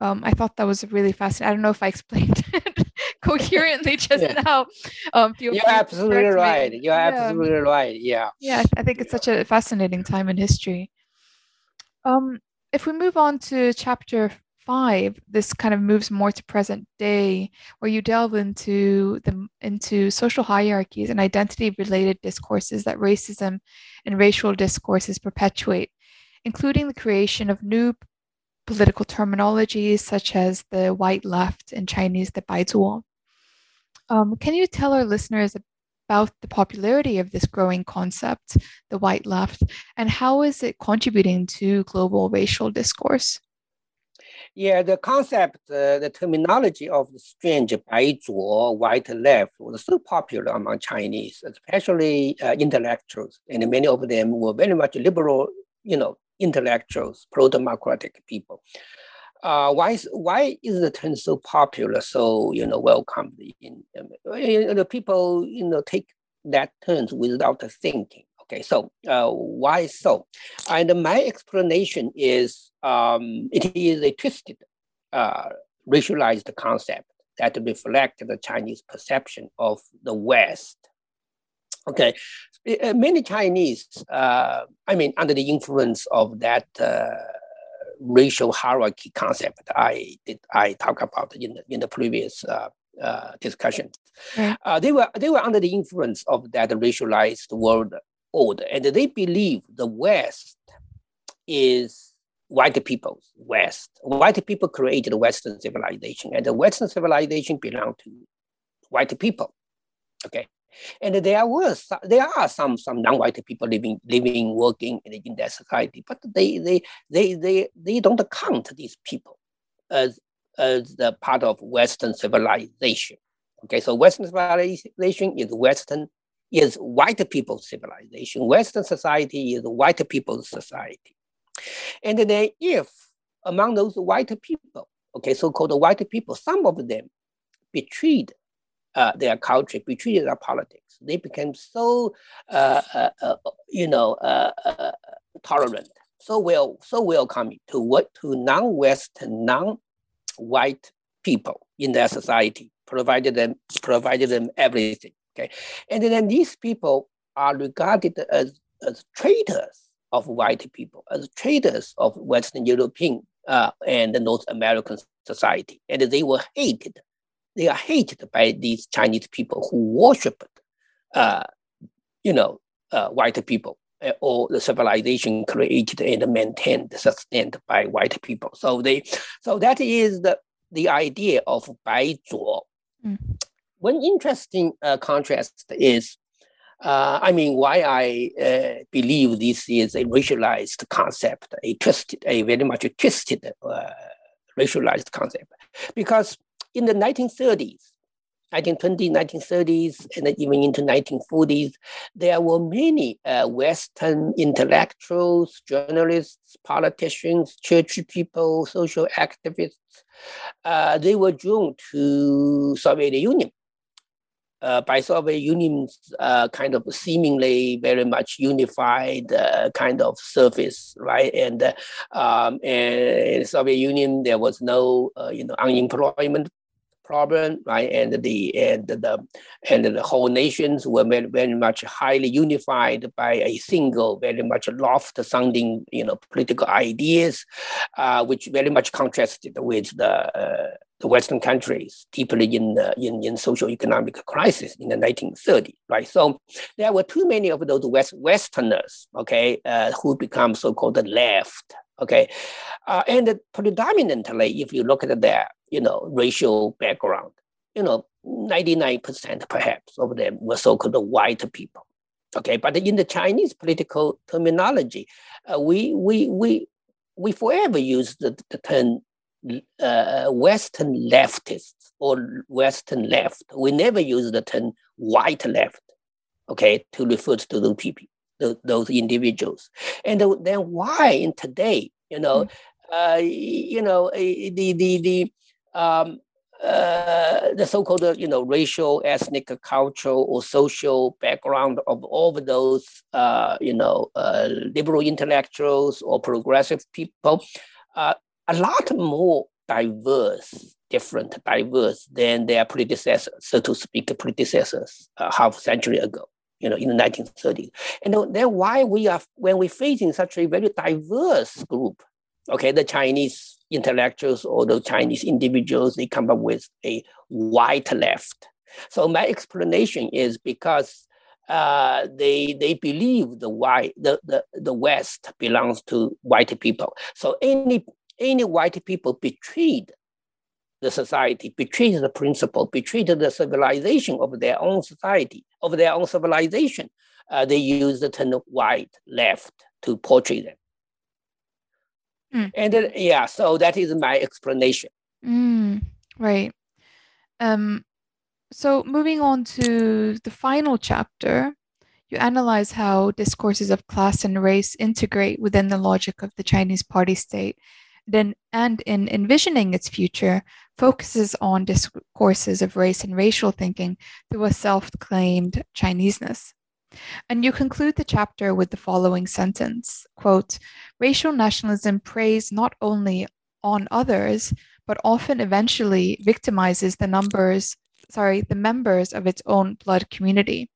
Um, I thought that was really fascinating. I don't know if I explained it coherently just yeah. now. Um, You're absolutely right. You're yeah. absolutely right. Yeah. Yeah, I think it's such a fascinating time in history. Um, if we move on to chapter five, this kind of moves more to present day, where you delve into the into social hierarchies and identity-related discourses that racism and racial discourses perpetuate, including the creation of new political terminologies such as the white left and Chinese, the Baizuo. Um, can you tell our listeners about the popularity of this growing concept, the white left, and how is it contributing to global racial discourse? Yeah, the concept, uh, the terminology of the strange Baizuo, white left, was so popular among Chinese, especially uh, intellectuals, and many of them were very much liberal, you know, intellectuals, pro-democratic people. Uh, why is why is the term so popular, so you know welcomed in, the people you know take that term without thinking. Okay, so uh, why so? And my explanation is um, it is a twisted, uh, racialized concept that reflects the Chinese perception of the West. Okay, uh, many Chinese, uh, I mean, under the influence of that uh, racial hierarchy concept I did I talk about in the in the previous uh, uh, discussion, uh, they were they were under the influence of that racialized world order, and they believe the West is white people's West. White people created Western civilization, and the Western civilization belonged to white people. Okay, and there was there are some some non-white people living living working in, in that society, but they they they they they don't count these people as as the part of Western civilization. Okay, so Western civilization is Western is white people's civilization. Western society is white people's society. And then if among those white people, okay, so-called white people, some of them betrayed uh, their culture, betrayed their politics. They became so, uh, uh, uh you know, uh, uh, tolerant, so well, so welcoming to what to non-Western, non-white people in their society, provided them, provided them everything. Okay, and then these people are regarded as, as traitors of white people, as traitors of Western European uh, and North American society, and they were hated. They are hated by these Chinese people who worship, uh, you know, uh, white people uh, or the civilization created and maintained, sustained by white people. So they, so that is the the idea of Bai Zuo. Mm. One interesting uh, contrast is uh, I mean, why I uh, believe this is a racialized concept, a twisted, a very much twisted uh, racialized concept, because in the 1930s, 1920s, 1930s, and even into 1940s, there were many uh, Western intellectuals, journalists, politicians, church people, social activists. Uh, they were drawn to Soviet Union uh, by Soviet Union's uh, kind of seemingly very much unified uh, kind of surface, right? And uh, um, Soviet Union there was no you know unemployment problem, right? And the and the and the whole nations were very, very much highly unified by a single, very much loft-sounding, you know, political ideas, uh, which very much contrasted with the the Western countries deeply in the in, in social economic crisis in the 1930s, right? So there were too many of those West, Westerners, okay, uh, who become so-called the left, okay, uh, and predominantly, if you look at their, you know, racial background, you know, 99% perhaps of them were so-called white people, okay. But in the Chinese political terminology, uh, we we we we forever use the, the term uh, Western leftists or Western left. We never use the term white left, okay, to refer to those people, those, those individuals. And then why in today, you know, mm-hmm. uh, you know, the the the um, uh, the so-called you know racial, ethnic, cultural, or social background of all of those uh, you know uh, liberal intellectuals or progressive people uh, a lot more diverse, different, diverse than their predecessors, so to speak, predecessors uh, half century ago, you know, in the 1930s. And then why we are, when we're facing such a very diverse group, okay, the Chinese intellectuals or the Chinese individuals, they come up with a white left. So my explanation is because uh, they they believe the white the, the the West belongs to white people. So any any white people betrayed the society, betrayed the principle, betrayed the civilization of their own society, of their own civilization, uh, they use the term white left to portray them. Mm. And then, yeah, so that is my explanation. Mm, right. Um, so moving on to the final chapter, you analyze how discourses of class and race integrate within the logic of the Chinese party state then and in envisioning its future focuses on discourses of race and racial thinking through a self-claimed Chineseness. And you conclude the chapter with the following sentence quote, racial nationalism preys not only on others, but often eventually victimizes the numbers, sorry, the members of its own blood community.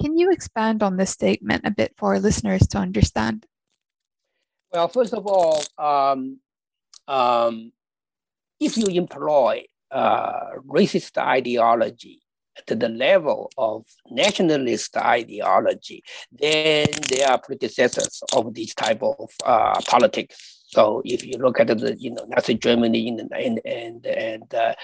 Can you expand on this statement a bit for our listeners to understand? Well, first of all, um, um, if you employ uh, racist ideology to the level of nationalist ideology, then they are predecessors of this type of uh, politics. So if you look at the you know Nazi Germany in and and and uh,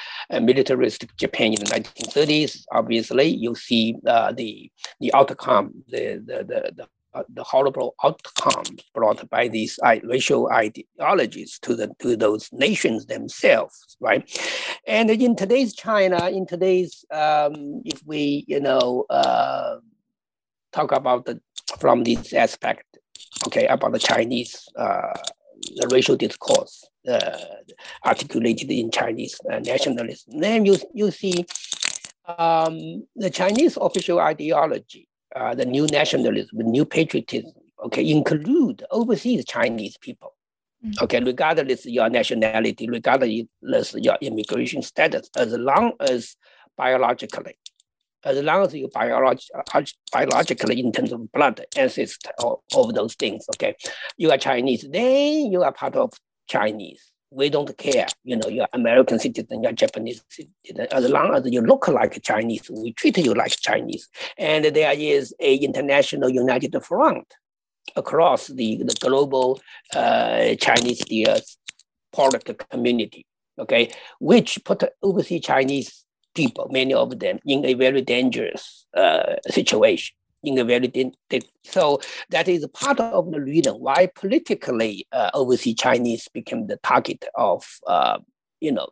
militaristic Japan in the 1930s, obviously you see uh, the the outcome, the the the, the uh, horrible outcomes brought by these racial ideologies to the to those nations themselves, right? And in today's China, in today's, um, if we, you know, uh, talk about the from this aspect, okay, about the Chinese, uh, the racial discourse uh, articulated in Chinese uh, nationalism, then you you see um, the Chinese official ideology, uh, the new nationalism, the new patriotism, okay, include overseas Chinese people. Mm. Okay, regardless your nationality, regardless your immigration status, as long as biologically, as long as you biolog- biologically in terms of blood ancestor of, of those things, okay, you are Chinese, then you are part of Chinese we don't care. You know, you're American citizen, you're Japanese citizen. As long as you look like Chinese, we treat you like Chinese. And there is a international united front across the, the global uh, Chinese political community, okay, which put overseas Chinese people, many of them, in a very dangerous uh, situation in a very so that is part of the reason why politically uh, overseas Chinese became the target of uh, you know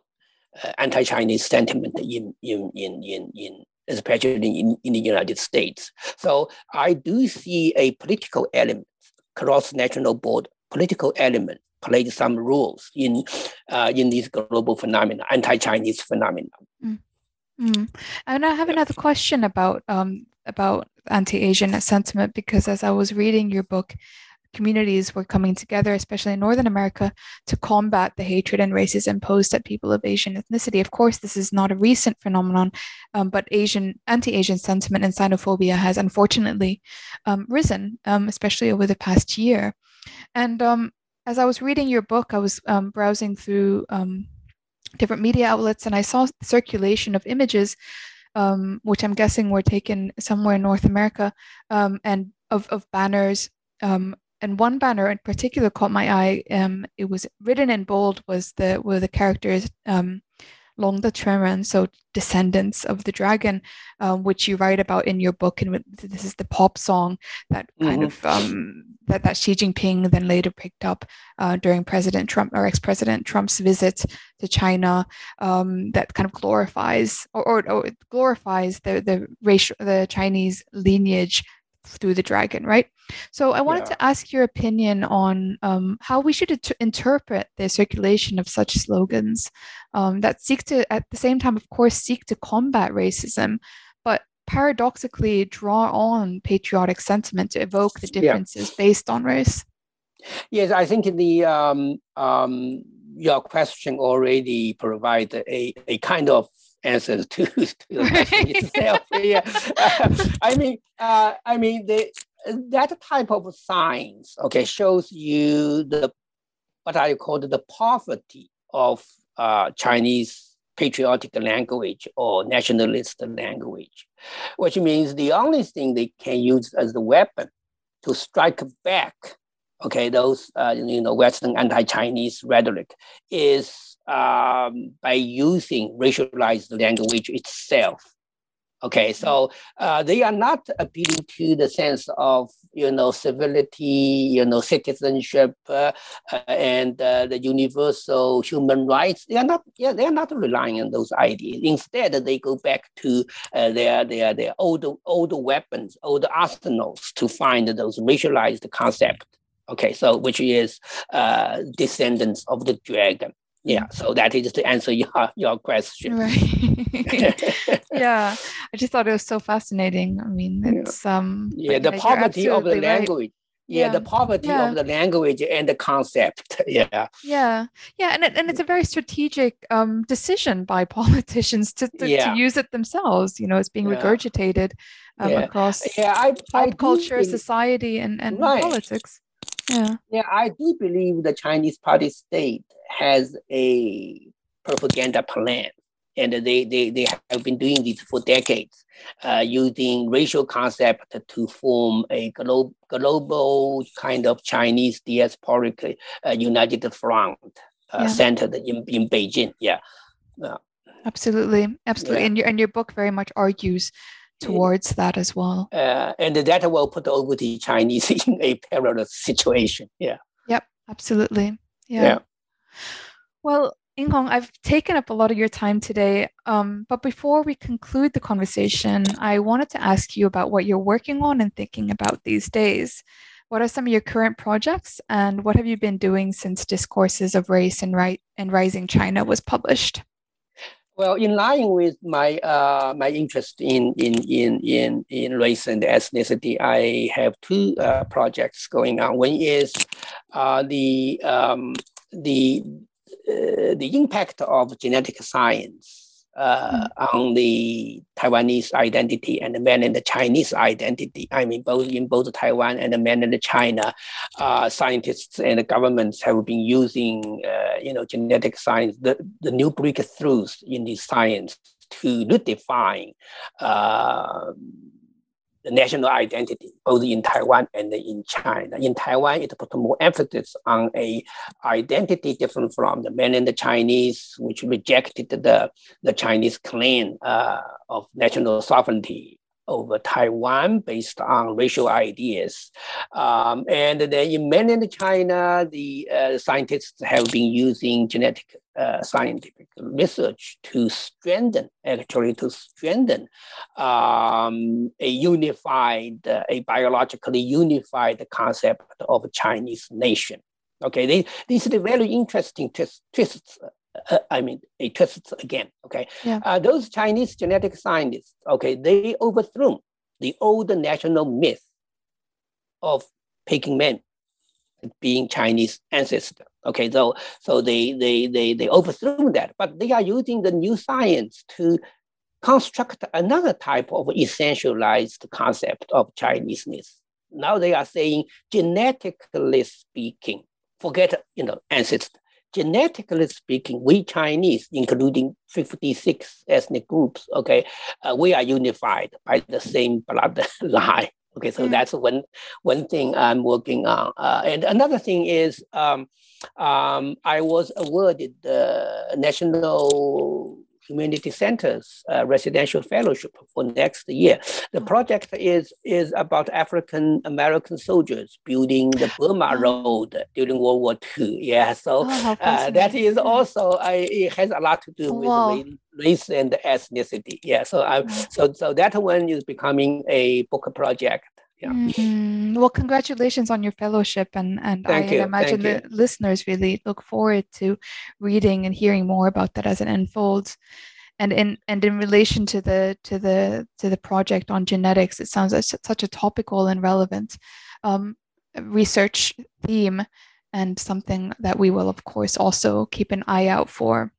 uh, anti-Chinese sentiment in in in in, in especially in, in the United States. So I do see a political element, cross-national board political element played some roles in uh, in this global phenomena, anti-Chinese phenomena. Mm. Mm. And I have another question about um, about anti-Asian sentiment because as I was reading your book, communities were coming together, especially in Northern America, to combat the hatred and racism posed at people of Asian ethnicity. Of course, this is not a recent phenomenon, um, but Asian anti-Asian sentiment and xenophobia has unfortunately um, risen, um, especially over the past year. And um, as I was reading your book, I was um, browsing through um, different media outlets, and I saw circulation of images, um, which I'm guessing were taken somewhere in North America, um, and of, of banners. Um, and one banner in particular caught my eye. Um, it was written in bold. Was the were the characters um, Long de Chuanren, so descendants of the dragon, um, which you write about in your book, and this is the pop song that kind mm-hmm. of um, that that Xi Jinping then later picked up uh, during President Trump or ex-President Trump's visit to China, um, that kind of glorifies or, or, or glorifies the the racial the Chinese lineage through the dragon, right? So I wanted yeah. to ask your opinion on um, how we should interpret the circulation of such slogans um, that seek to, at the same time, of course, seek to combat racism, but paradoxically draw on patriotic sentiment to evoke the differences yeah. based on race. Yes, I think the um, um, your question already provide a, a kind of answers to, to the question itself. yeah, I mean, uh, I mean, the, that type of science, okay, shows you the what I call the poverty of uh, Chinese patriotic language or nationalist language, which means the only thing they can use as the weapon to strike back, okay, those uh, you know Western anti-Chinese rhetoric is um, by using racialized language itself. Okay, so uh, they are not appealing to the sense of you know civility, you know citizenship, uh, and uh, the universal human rights. They are not. Yeah, they are not relying on those ideas. Instead, they go back to uh, their their their old old weapons, old arsenals to find those racialized concepts. Okay, so which is uh, descendants of the dragon yeah so that is to answer your your question right yeah i just thought it was so fascinating i mean it's um yeah the poverty of the language right. Yeah, yeah, the poverty yeah. of the language and the concept. Yeah. Yeah. Yeah. And, it, and it's a very strategic um, decision by politicians to, to, yeah. to use it themselves. You know, it's being regurgitated um, across yeah, I, pop I culture, society, and, and right. politics. Yeah. Yeah, I do believe the Chinese party state has a propaganda plan. And they, they, they have been doing this for decades, uh, using racial concept to form a glo- global kind of Chinese diasporic uh, united front uh, yeah. centered in, in Beijing. Yeah. Absolutely. Absolutely. Yeah. And, your, and your book very much argues towards that as well. Uh, and that will put over the Chinese in a parallel situation. Yeah. Yep. Absolutely. Yeah. yeah. Well, Yinghong, I've taken up a lot of your time today, um, but before we conclude the conversation, I wanted to ask you about what you're working on and thinking about these days. What are some of your current projects, and what have you been doing since Discourses of Race and, right and Rising China was published? Well, in line with my uh, my interest in, in in in in race and ethnicity, I have two uh, projects going on. One is uh, the um, the uh, the impact of genetic science uh, mm. on the Taiwanese identity and the mainland Chinese identity. I mean, both in both Taiwan and the mainland China, uh, scientists and governments have been using, uh, you know, genetic science, the, the new breakthroughs in this science to redefine uh, the national identity, both in Taiwan and in China. In Taiwan, it put more emphasis on a identity different from the mainland Chinese, which rejected the, the Chinese claim uh, of national sovereignty over Taiwan based on racial ideas. Um, and then in mainland China, the uh, scientists have been using genetic uh, scientific research to strengthen, actually to strengthen um, a unified, uh, a biologically unified concept of Chinese nation. Okay, they, these are very interesting twists uh, I mean, a twist again. Okay, yeah. uh, those Chinese genetic scientists, okay, they overthrew the old national myth of Peking men being Chinese ancestor. Okay, so so they they they they overthrew that, but they are using the new science to construct another type of essentialized concept of Chineseness. Now they are saying genetically speaking, forget you know ancestor genetically speaking, we Chinese, including 56 ethnic groups, okay, uh, we are unified by the same bloodline. Okay, so mm. that's one one thing I'm working on. Uh, and another thing is um, um, I was awarded the National Humanities centers uh, residential fellowship for next year. The oh. project is is about African American soldiers building the Burma oh. Road during World War II. Yeah, so oh, uh, that is also uh, it has a lot to do with wow. race and ethnicity. Yeah, so I so so that one is becoming a book project yeah. Mm, well, congratulations on your fellowship, and and Thank I you. imagine Thank the you. listeners really look forward to reading and hearing more about that as it unfolds. And in and in relation to the to the to the project on genetics, it sounds like such a topical and relevant um, research theme, and something that we will, of course, also keep an eye out for.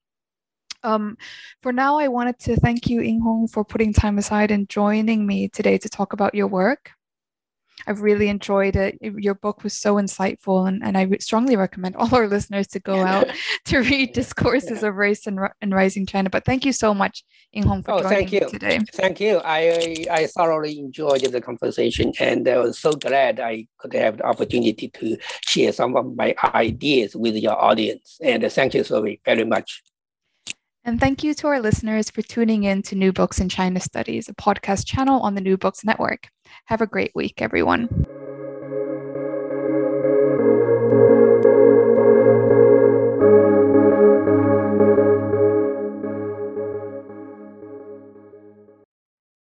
Um, for now, I wanted to thank you, Yinghong, for putting time aside and joining me today to talk about your work. I've really enjoyed it. Your book was so insightful, and, and I strongly recommend all our listeners to go out to read Discourses yeah. of Race and, and Rising China. But thank you so much, Yinghong, for oh, joining thank you. today. Thank you. I, I thoroughly enjoyed the conversation, and I was so glad I could have the opportunity to share some of my ideas with your audience. And thank you so very much. And thank you to our listeners for tuning in to New Books in China Studies, a podcast channel on the New Books Network. Have a great week, everyone.